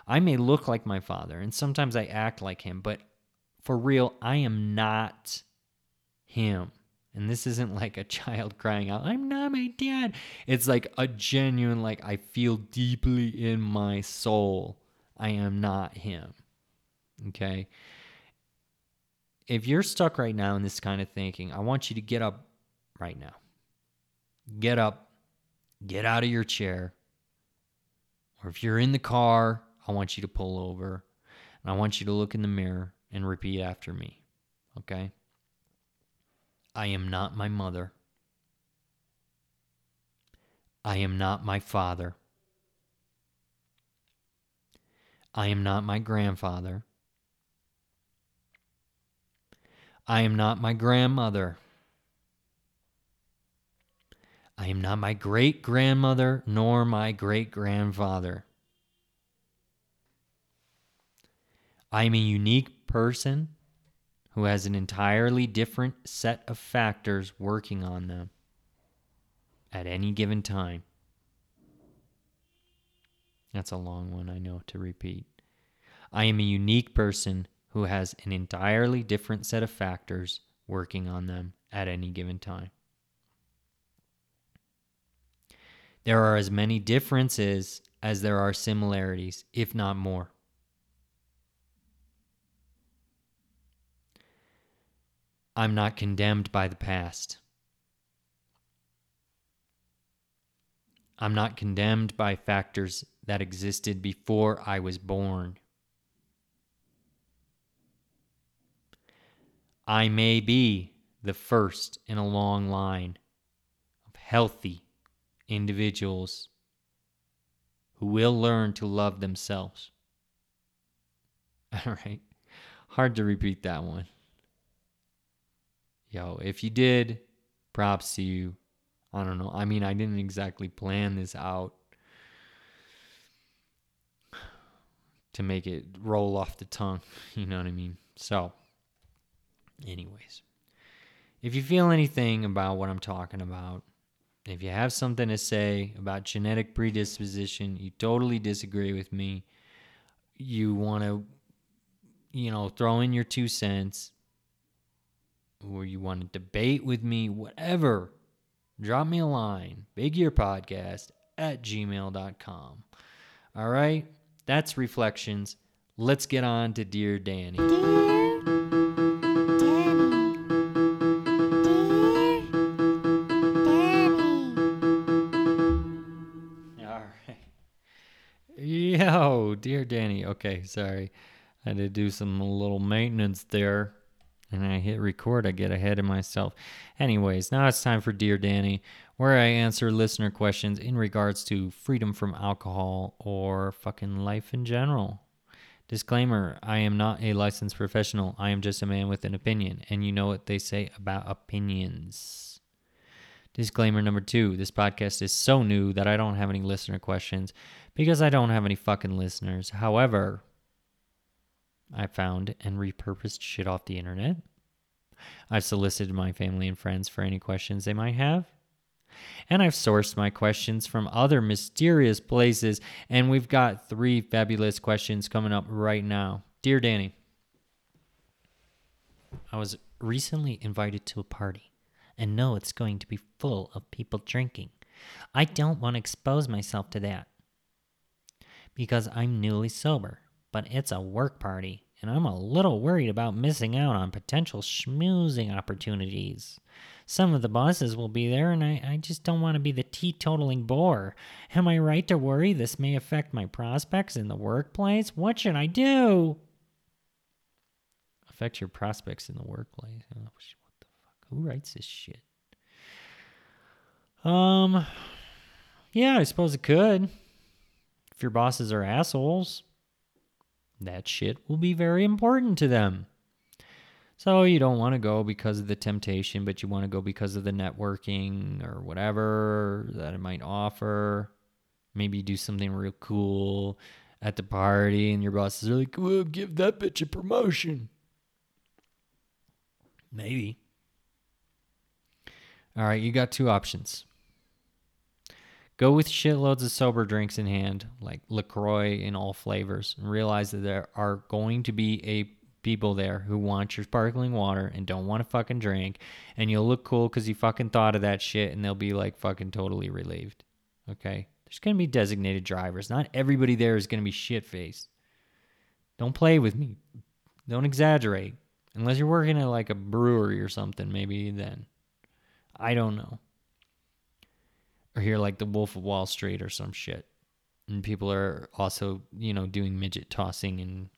I may look like my father and sometimes I act like him, but for real, I am not him. And this isn't like a child crying out, I'm not my dad. It's like a genuine, like, I feel deeply in my soul, I am not him. Okay? If you're stuck right now in this kind of thinking, I want you to get up right now. Get up, get out of your chair. Or if you're in the car, I want you to pull over. And I want you to look in the mirror and repeat after me. Okay? I am not my mother. I am not my father. I am not my grandfather. I am not my grandmother. I am not my great grandmother nor my great grandfather. I am a unique person who has an entirely different set of factors working on them at any given time. That's a long one, I know, to repeat. I am a unique person who has an entirely different set of factors working on them at any given time. There are as many differences as there are similarities, if not more. I'm not condemned by the past. I'm not condemned by factors that existed before I was born. I may be the first in a long line of healthy individuals who will learn to love themselves. All right. Hard to repeat that one yo, if you did, props to you. I don't know. I mean, I didn't exactly plan this out to make it roll off the tongue. You know what I mean? So, anyways, if you feel anything about what I'm talking about, if you have something to say about genetic predisposition, you totally disagree with me, you want to, you know, throw in your two cents, or you want to debate with me, whatever, drop me a line, bigyearpodcast at gmail.com. All right, that's reflections. Let's get on to Dear Danny. Dear Danny. Dear Danny. All right. Yo, Dear Danny. Okay, sorry. I had to do some little maintenance there and I hit record, I get ahead of myself. Anyways, now it's time for Dear Danny, where I answer listener questions in regards to freedom from alcohol or fucking life in general. Disclaimer I am not a licensed professional. I am just a man with an opinion, and you know what they say about opinions. Disclaimer number two this podcast is so new that I don't have any listener questions because I don't have any fucking listeners. However, I found and repurposed shit off the internet. I've solicited my family and friends for any questions they might have. And I've sourced my questions from other mysterious places. And we've got three fabulous questions coming up right now. Dear Danny, I was recently invited to a party and know it's going to be full of people drinking. I don't want to expose myself to that because I'm newly sober, but it's a work party and I'm a little worried about missing out on potential schmoozing opportunities. Some of the bosses will be there, and I, I just don't want to be the teetotaling bore. Am I right to worry this may affect my prospects in the workplace? What should I do? Affect your prospects in the workplace? Oh, what the fuck? Who writes this shit? Um, yeah, I suppose it could. If your bosses are assholes that shit will be very important to them. So you don't want to go because of the temptation, but you want to go because of the networking or whatever that it might offer. Maybe do something real cool at the party, and your bosses are like, "Well, give that bitch a promotion." Maybe. All right, you got two options. Go with shitloads of sober drinks in hand, like LaCroix in all flavors, and realize that there are going to be a people there who want your sparkling water and don't want to fucking drink, and you'll look cool because you fucking thought of that shit, and they'll be like fucking totally relieved. Okay? There's going to be designated drivers. Not everybody there is going to be shit faced. Don't play with me. Don't exaggerate. Unless you're working at like a brewery or something, maybe then. I don't know. Or here like the Wolf of Wall Street or some shit. And people are also, you know, doing midget tossing and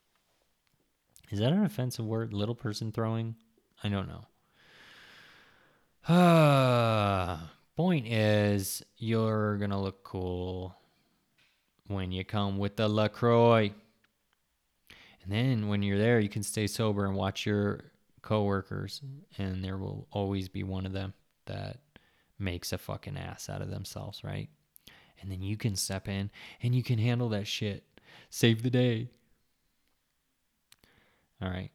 is that an offensive word? Little person throwing? I don't know. Ah, point is you're gonna look cool when you come with the LaCroix. And then when you're there, you can stay sober and watch your coworkers, and there will always be one of them that makes a fucking ass out of themselves, right? And then you can step in and you can handle that shit. Save the day. All right.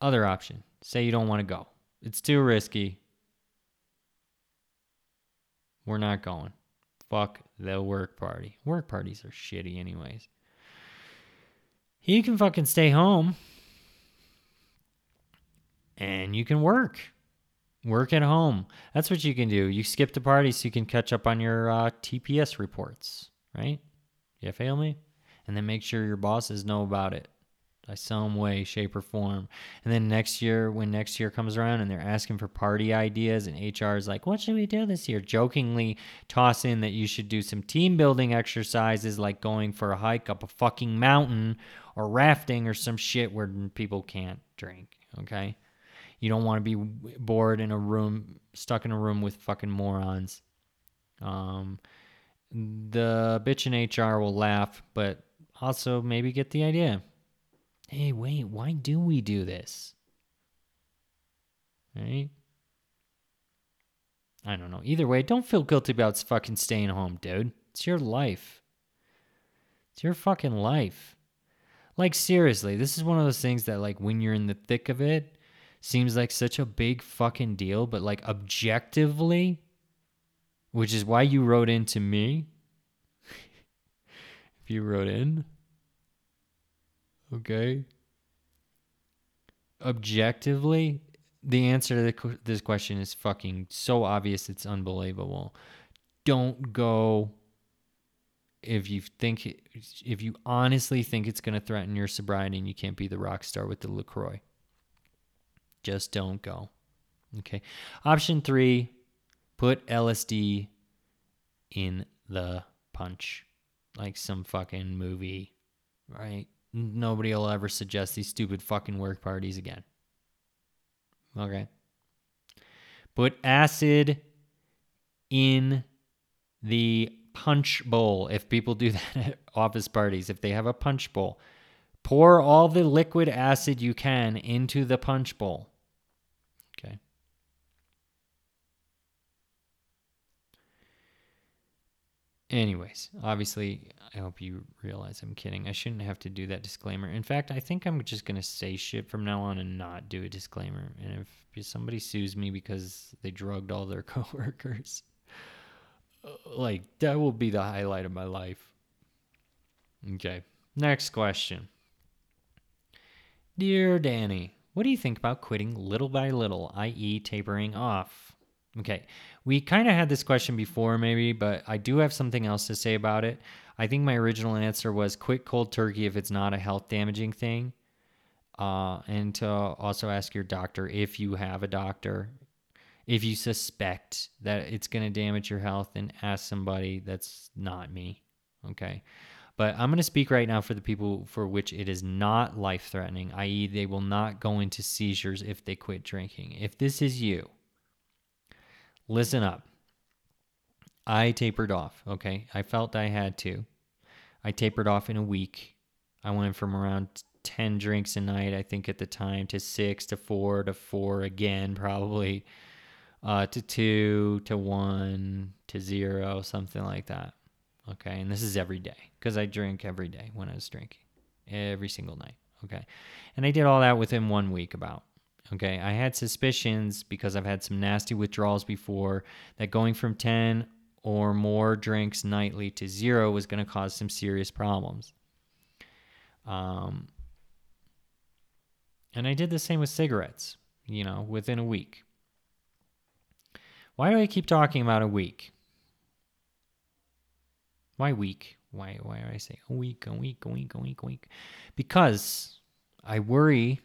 Other option. Say you don't want to go. It's too risky. We're not going. Fuck the work party. Work parties are shitty, anyways. You can fucking stay home and you can work. Work at home. That's what you can do. You skip the party so you can catch up on your uh, TPS reports, right? You feel me? And then make sure your bosses know about it by some way, shape, or form. And then next year, when next year comes around and they're asking for party ideas, and HR is like, what should we do this year? Jokingly toss in that you should do some team building exercises like going for a hike up a fucking mountain or rafting or some shit where people can't drink, okay? You don't want to be bored in a room, stuck in a room with fucking morons. Um, the bitch in HR will laugh, but also maybe get the idea hey, wait, why do we do this? Right? I don't know. Either way, don't feel guilty about fucking staying home, dude. It's your life. It's your fucking life. Like, seriously, this is one of those things that, like, when you're in the thick of it, seems like such a big fucking deal, but, like, objectively, which is why you wrote in to me. if you wrote in, Okay. Objectively, the answer to this question is fucking so obvious it's unbelievable. Don't go if you think if you honestly think it's going to threaten your sobriety and you can't be the rock star with the LaCroix. Just don't go. Okay. Option 3, put LSD in the punch like some fucking movie, right? nobody will ever suggest these stupid fucking work parties again. Okay. Put acid in the punch bowl. If people do that at office parties, if they have a punch bowl, pour all the liquid acid you can into the punch bowl. Okay. Anyways, obviously, I hope you realize I'm kidding. I shouldn't have to do that disclaimer. In fact, I think I'm just going to say shit from now on and not do a disclaimer. And if somebody sues me because they drugged all their coworkers, uh, like, that will be the highlight of my life. Okay. Next question. Dear Danny, what do you think about quitting little by little, i.e., tapering off? Okay. We kind of had this question before, maybe, but I do have something else to say about it. I think my original answer was quit cold turkey if it's not a health damaging thing. Uh, and to also ask your doctor if you have a doctor. If you suspect that it's going to damage your health, then ask somebody that's not me. Okay. But I'm going to speak right now for the people for which it is not life threatening, i.e., they will not go into seizures if they quit drinking. If this is you, listen up. I tapered off, okay? I felt I had to. I tapered off in a week. I went from around 10 drinks a night, I think at the time, to six, to four, to four again, probably, uh, to two, to one, to zero, something like that. Okay. And this is every day because I drink every day when I was drinking, every single night. Okay. And I did all that within one week about. Okay. I had suspicions because I've had some nasty withdrawals before that going from 10 or more drinks nightly to zero was going to cause some serious problems. Um, and I did the same with cigarettes, you know, within a week. Why do I keep talking about a week? Why week? Why why do I say a week, a week, a week, a week, a week? Because I worry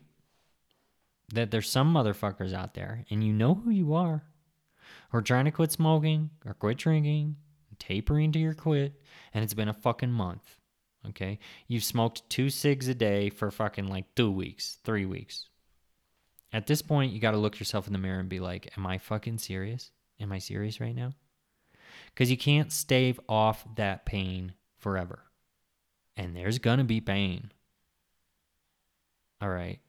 that there's some motherfuckers out there, and you know who you are, who are trying to quit smoking or quit drinking, tapering to your quit, and it's been a fucking month. Okay? You've smoked two cigs a day for fucking like two weeks, three weeks. At this point, you got to look yourself in the mirror and be like, Am I fucking serious? Am I serious right now? Because you can't stave off that pain forever. And there's going to be pain. All right.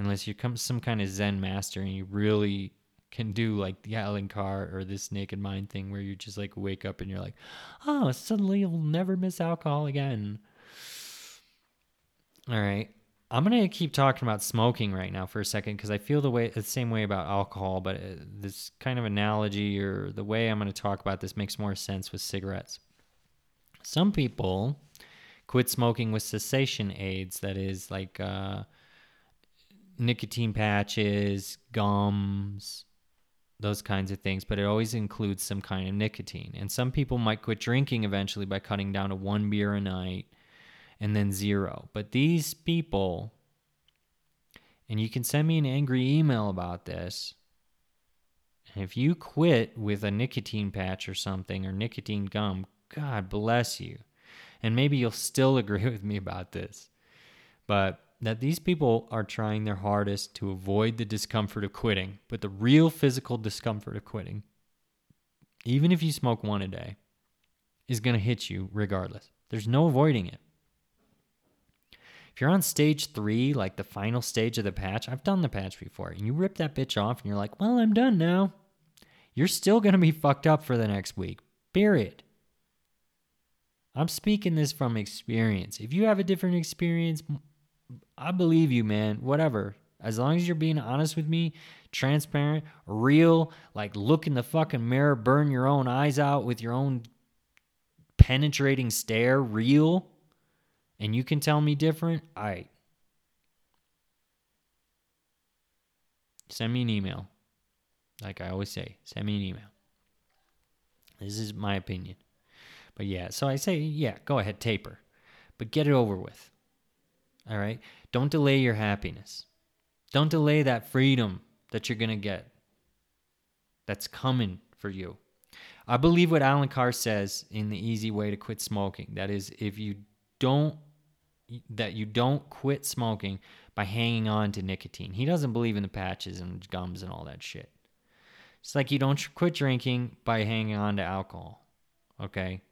Unless you come some kind of Zen master and you really can do like the Allen Carr or this Naked Mind thing where you just like wake up and you're like, oh, suddenly you'll never miss alcohol again. All right. I'm gonna keep talking about smoking right now for a second because I feel the way the same way about alcohol, but uh, this kind of analogy or the way I'm gonna talk about this makes more sense with cigarettes. Some people quit smoking with cessation aids, that is like uh, nicotine patches, gums, those kinds of things, but it always includes some kind of nicotine. And some people might quit drinking eventually by cutting down to one beer a night and then zero. But these people, and you can send me an angry email about this. If you quit with a nicotine patch or something or nicotine gum, God bless you. And maybe you'll still agree with me about this. But that these people are trying their hardest to avoid the discomfort of quitting, but the real physical discomfort of quitting, even if you smoke one a day, is going to hit you regardless. There's no avoiding it. If you're on stage three, like the final stage of the patch, I've done the patch before, and you rip that bitch off and you're like, well, I'm done now. You're still going to be fucked up for the next week, period. I'm speaking this from experience. If you have a different experience, I believe you, man. Whatever. As long as you're being honest with me, transparent, real, like look in the fucking mirror, burn your own eyes out with your own penetrating stare, real, and you can tell me different, all right. Send me an email. Like I always say, send me an email. This is my opinion. But yeah, so I say, yeah, go ahead, taper. But get it over with. All right? Don't delay your happiness. Don't delay that freedom that you're going to get that's coming for you. I believe what Allen Carr says in the easy way to quit smoking. That is if you don't that you don't quit smoking by hanging on to nicotine. He doesn't believe in the patches and gums and all that shit. It's like you don't quit drinking by hanging on to alcohol. Okay?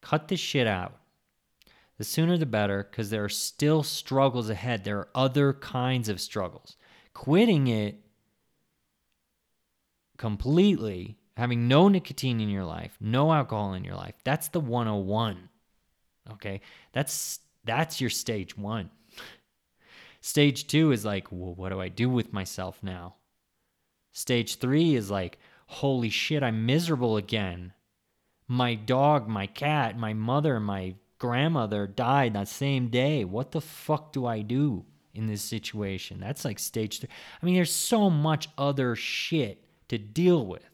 Cut this shit out. The sooner the better because there are still struggles ahead. There are other kinds of struggles. Quitting it completely, having no nicotine in your life, no alcohol in your life, that's the 101. Okay? That's that's your stage 1. Stage 2 is like, well, what do I do with myself now? Stage 3 is like, holy shit, I'm miserable again. My dog, my cat, my mother, my grandmother died that same day. What the fuck do I do in this situation? That's like stage three. I mean, there's so much other shit to deal with.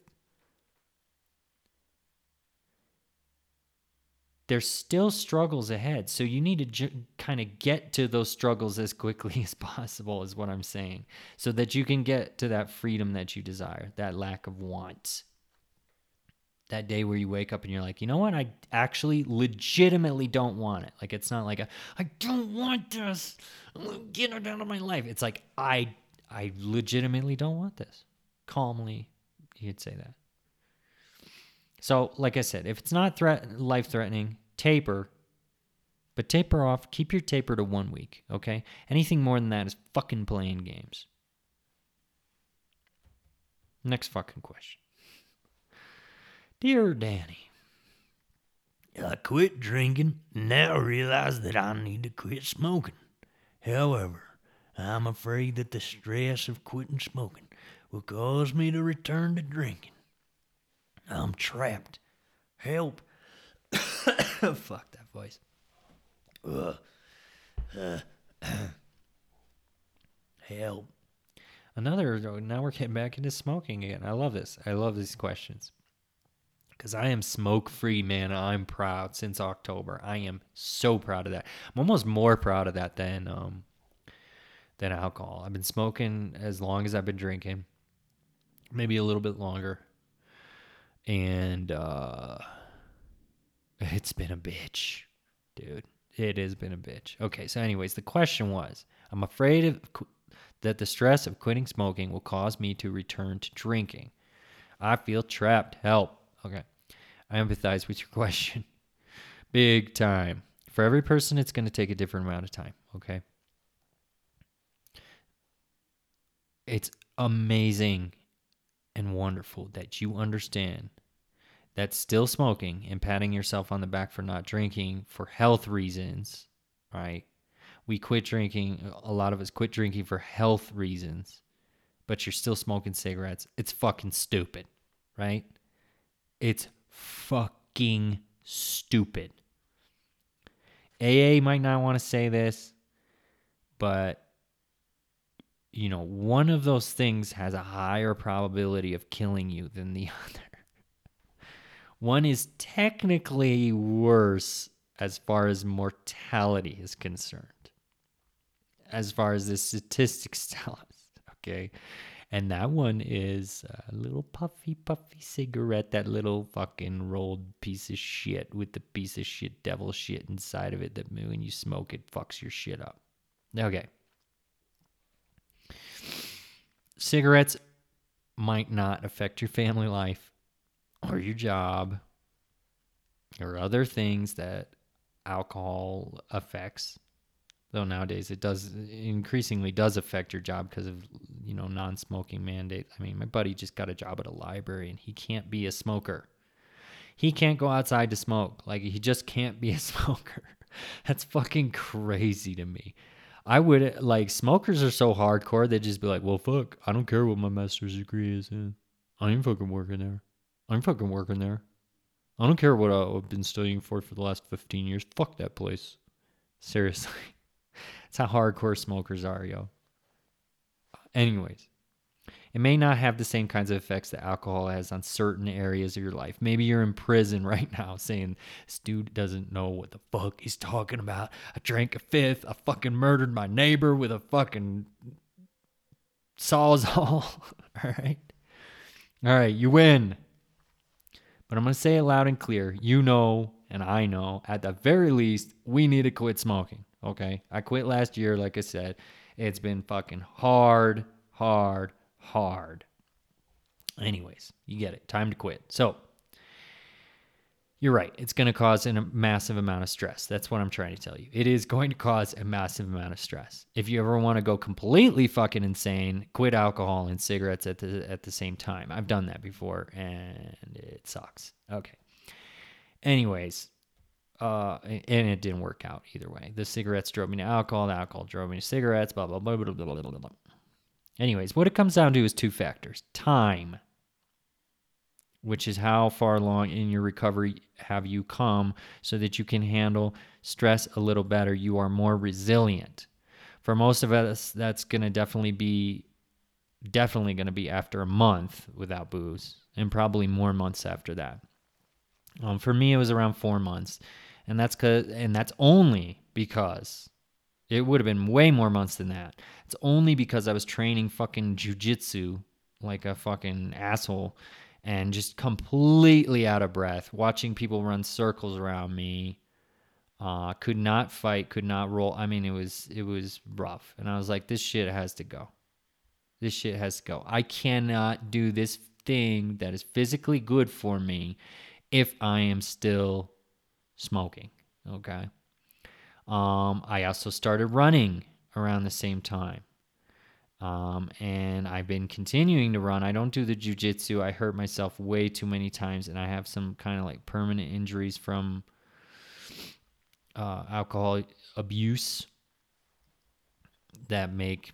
There's still struggles ahead. So you need to ju- kind of get to those struggles as quickly as possible, is what I'm saying, so that you can get to that freedom that you desire, that lack of want that day where you wake up and you're like, you know what? I actually legitimately don't want it. Like it's not like a, I don't want this. Get it out of my life. It's like I I legitimately don't want this. Calmly, you'd say that. So, like I said, if it's not threat life threatening, taper. But taper off. Keep your taper to one week. Okay. Anything more than that is fucking playing games. Next fucking question. Dear Danny, I quit drinking and now realize that I need to quit smoking. However, I'm afraid that the stress of quitting smoking will cause me to return to drinking. I'm trapped. Help. fuck that voice. Ugh. Uh, help. Another, now we're getting back into smoking again. I love this. I love these questions. Because I am smoke free, man. I'm proud since October. I am so proud of that. I'm almost more proud of that than um than alcohol. I've been smoking as long as I've been drinking, maybe a little bit longer. And uh it's been a bitch, dude. It has been a bitch. Okay, so anyways, the question was, I'm afraid of that the stress of quitting smoking will cause me to return to drinking. I feel trapped. Help. Okay. I empathize with your question. Big time. For every person, it's going to take a different amount of time. Okay. It's amazing and wonderful that you understand that still smoking and patting yourself on the back for not drinking for health reasons, right? We quit drinking, a lot of us quit drinking for health reasons, but you're still smoking cigarettes. It's fucking stupid, right? It's fucking stupid. AA might not want to say this, but you know, one of those things has a higher probability of killing you than the other. One is technically worse as far as mortality is concerned, as far as the statistics tell us. Okay. And that one is a little puffy, puffy cigarette, that little fucking rolled piece of shit with the piece of shit devil shit inside of it that when you smoke it fucks your shit up. Okay. Cigarettes might not affect your family life or your job or other things that alcohol affects though nowadays it does increasingly does affect your job because of you know non-smoking mandate. I mean my buddy just got a job at a library and he can't be a smoker. He can't go outside to smoke. Like he just can't be a smoker. That's fucking crazy to me. I would like smokers are so hardcore they just be like well fuck i don't care what my master's degree is in. I ain't fucking working there. I'm fucking working there. I don't care what i've been studying for for the last 15 years. Fuck that place. Seriously that's how hardcore smokers are, yo. Anyways, it may not have the same kinds of effects that alcohol has on certain areas of your life. Maybe you're in prison right now saying, this dude doesn't know what the fuck he's talking about. I drank a fifth. I fucking murdered my neighbor with a fucking sawzall. All right. All right. You win. But I'm going to say it loud and clear. You know, and I know, at the very least, we need to quit smoking. Okay. I quit last year, like I said. It's been fucking hard, hard, hard. Anyways, you get it. Time to quit. So, you're right. It's going to cause a massive amount of stress. That's what I'm trying to tell you. It is going to cause a massive amount of stress. If you ever want to go completely fucking insane, quit alcohol and cigarettes at the at the same time. I've done that before and it sucks. Okay. Anyways, uh, and it didn't work out either way. The cigarettes drove me to alcohol. The alcohol drove me to cigarettes. Blah blah blah blah blah blah blah. blah. Anyways, what it comes down to is two factors: time, which is how far along in your recovery have you come, so that you can handle stress a little better. You are more resilient. For most of us, that's gonna definitely be, definitely gonna be after a month without booze, and probably more months after that. Um, for me, it was around four months, and that's cause, and that's only because it would have been way more months than that. It's only because I was training fucking jujitsu like a fucking asshole, and just completely out of breath, watching people run circles around me. Uh, could not fight, could not roll. I mean, it was it was rough, and I was like, this shit has to go. This shit has to go. I cannot do this thing that is physically good for me if I am still smoking. Okay. Um, I also started running around the same time. Um, and I've been continuing to run. I don't do the jujitsu. I hurt myself way too many times, and I have some kind of like permanent injuries from uh, alcohol abuse that make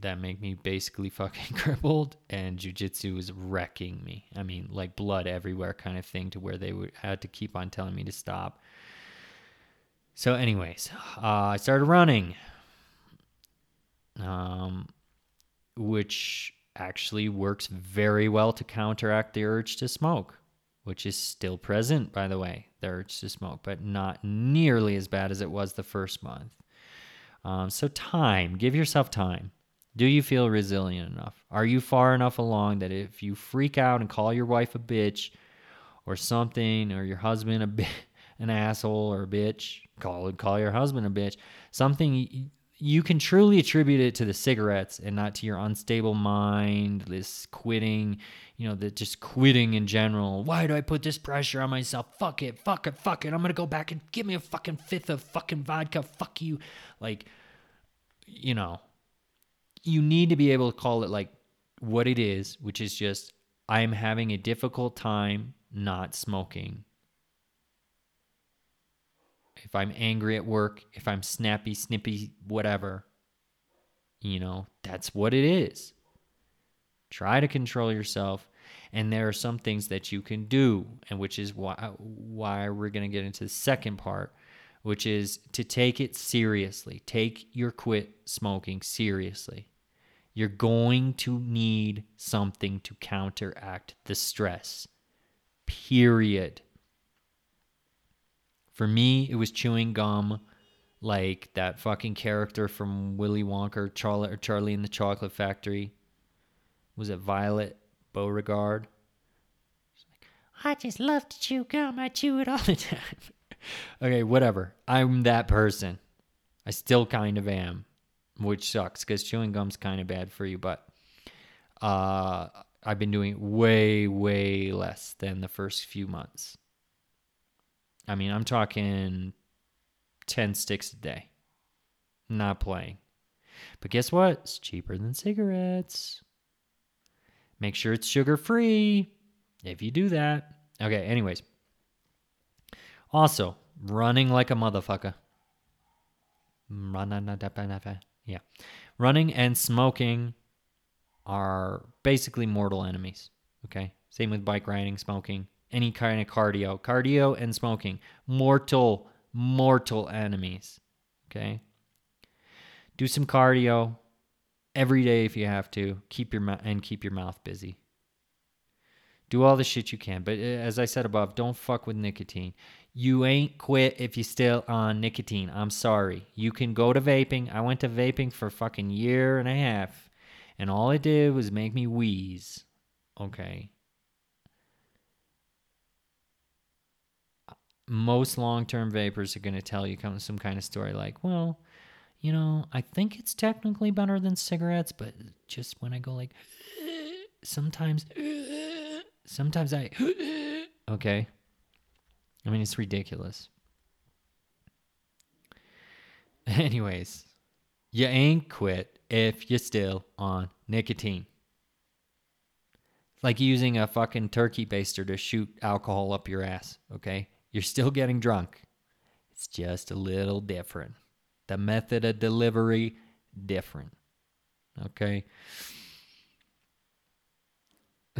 that make me basically fucking crippled and jujitsu is wrecking me. I mean, like blood everywhere kind of thing to where they would had to keep on telling me to stop. So, anyways, uh, I started running, um, which actually works very well to counteract the urge to smoke, which is still present, by the way, the urge to smoke, but not nearly as bad as it was the first month. Um, so, time, give yourself time. Do you feel resilient enough? Are you far enough along that if you freak out and call your wife a bitch or something, or your husband a bi- an asshole or a bitch, call call your husband a bitch, something you can truly attribute it to the cigarettes and not to your unstable mind, this quitting, you know, the just quitting in general. Why do I put this pressure on myself? Fuck it, fuck it, fuck it. I'm gonna go back and give me a fucking fifth of fucking vodka. Fuck you. Like, you know, you need to be able to call it like what it is, which is just I'm having a difficult time not smoking. If I'm angry at work, if I'm snappy, snippy, whatever, you know, that's what it is. Try to control yourself. And there are some things that you can do, and which is why why we're going to get into the second part, which is to take it seriously. Take your quit smoking seriously. You're going to need something to counteract the stress. Period. For me, it was chewing gum, like that fucking character from Willy Wonka, Charlie, Charlie in the Chocolate Factory. Was it Violet Beauregarde? I just love to chew gum. I chew it all the time. okay, whatever. I'm that person. I still kind of am, which sucks because chewing gum's kind of bad for you. But uh, I've been doing way, way less than the first few months. I mean, I'm talking 10 sticks a day. Not playing. But guess what? It's cheaper than cigarettes. Make sure it's sugar free if you do that. Okay, anyways. Also, running like a motherfucker. Yeah. Running and smoking are basically mortal enemies. Okay. Same with bike riding, smoking, any kind of cardio. Cardio and smoking, mortal, mortal enemies. Okay. Do some cardio every day if you have to. Keep your mouth and keep your mouth busy. Do all the shit you can, but uh, as I said above, don't fuck with nicotine. You ain't quit if you still on nicotine. I'm sorry. You can go to vaping. I went to vaping for fucking year and a half, and all it did was make me wheeze. Okay. Most long-term vapers are going to tell you come some kind of story like, well, you know, I think it's technically better than cigarettes, but just when I go like, sometimes, sometimes I, okay. I mean, it's ridiculous. Anyways, you ain't quit if you're still on nicotine. Like using a fucking turkey baster to shoot alcohol up your ass, okay? You're still getting drunk. It's just a little different. The method of delivery, different. Okay?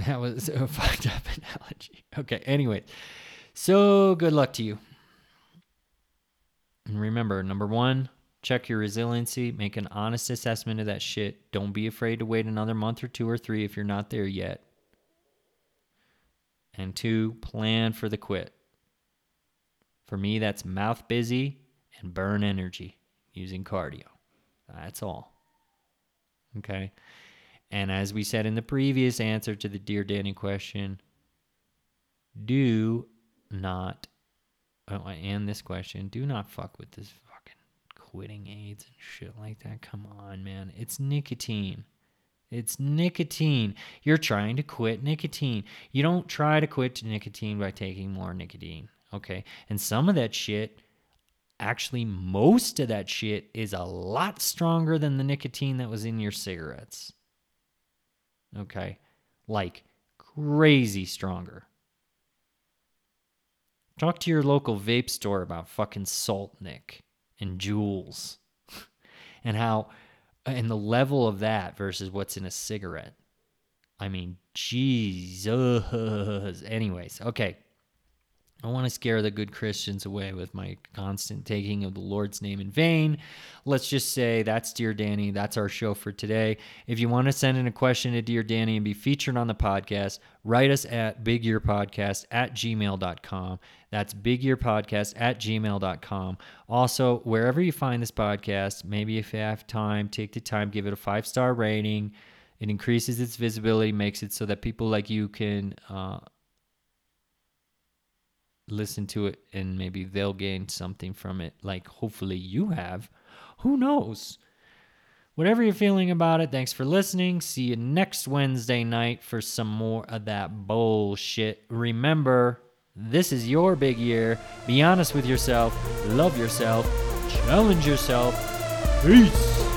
That was a fucked up analogy. Okay, anyway. So good luck to you. And remember, number one, check your resiliency. Make an honest assessment of that shit. Don't be afraid to wait another month or two or three if you're not there yet. And two, plan for the quit. For me, that's mouth busy and burn energy using cardio. That's all. Okay. And as we said in the previous answer to the Dear Danny question, do not, oh, and this question, do not fuck with this fucking quitting aids and shit like that. Come on, man. It's nicotine. It's nicotine. You're trying to quit nicotine. You don't try to quit nicotine by taking more nicotine. Okay. And some of that shit actually most of that shit is a lot stronger than the nicotine that was in your cigarettes. Okay? Like crazy stronger. Talk to your local vape store about fucking Salt Nic and Juuls and how uh, and the level of that versus what's in a cigarette. I mean, Jesus. Anyways, okay. I want to scare the good Christians away with my constant taking of the Lord's name in vain. Let's just say that's Dear Danny. That's our show for today. If you want to send in a question to Dear Danny and be featured on the podcast, write us at bigyearpodcast at gmail.com. That's bigyearpodcast at gmail.com. Also, wherever you find this podcast, maybe if you have time, take the time, give it a five star rating. It increases its visibility, makes it so that people like you can. Uh, listen to it and maybe they'll gain something from it like hopefully you have. Who knows? Whatever you're feeling about it thanks for listening. See you next wednesday night for some more of that bullshit. Remember this is your big year. Be honest with yourself. Love yourself. Challenge yourself. Peace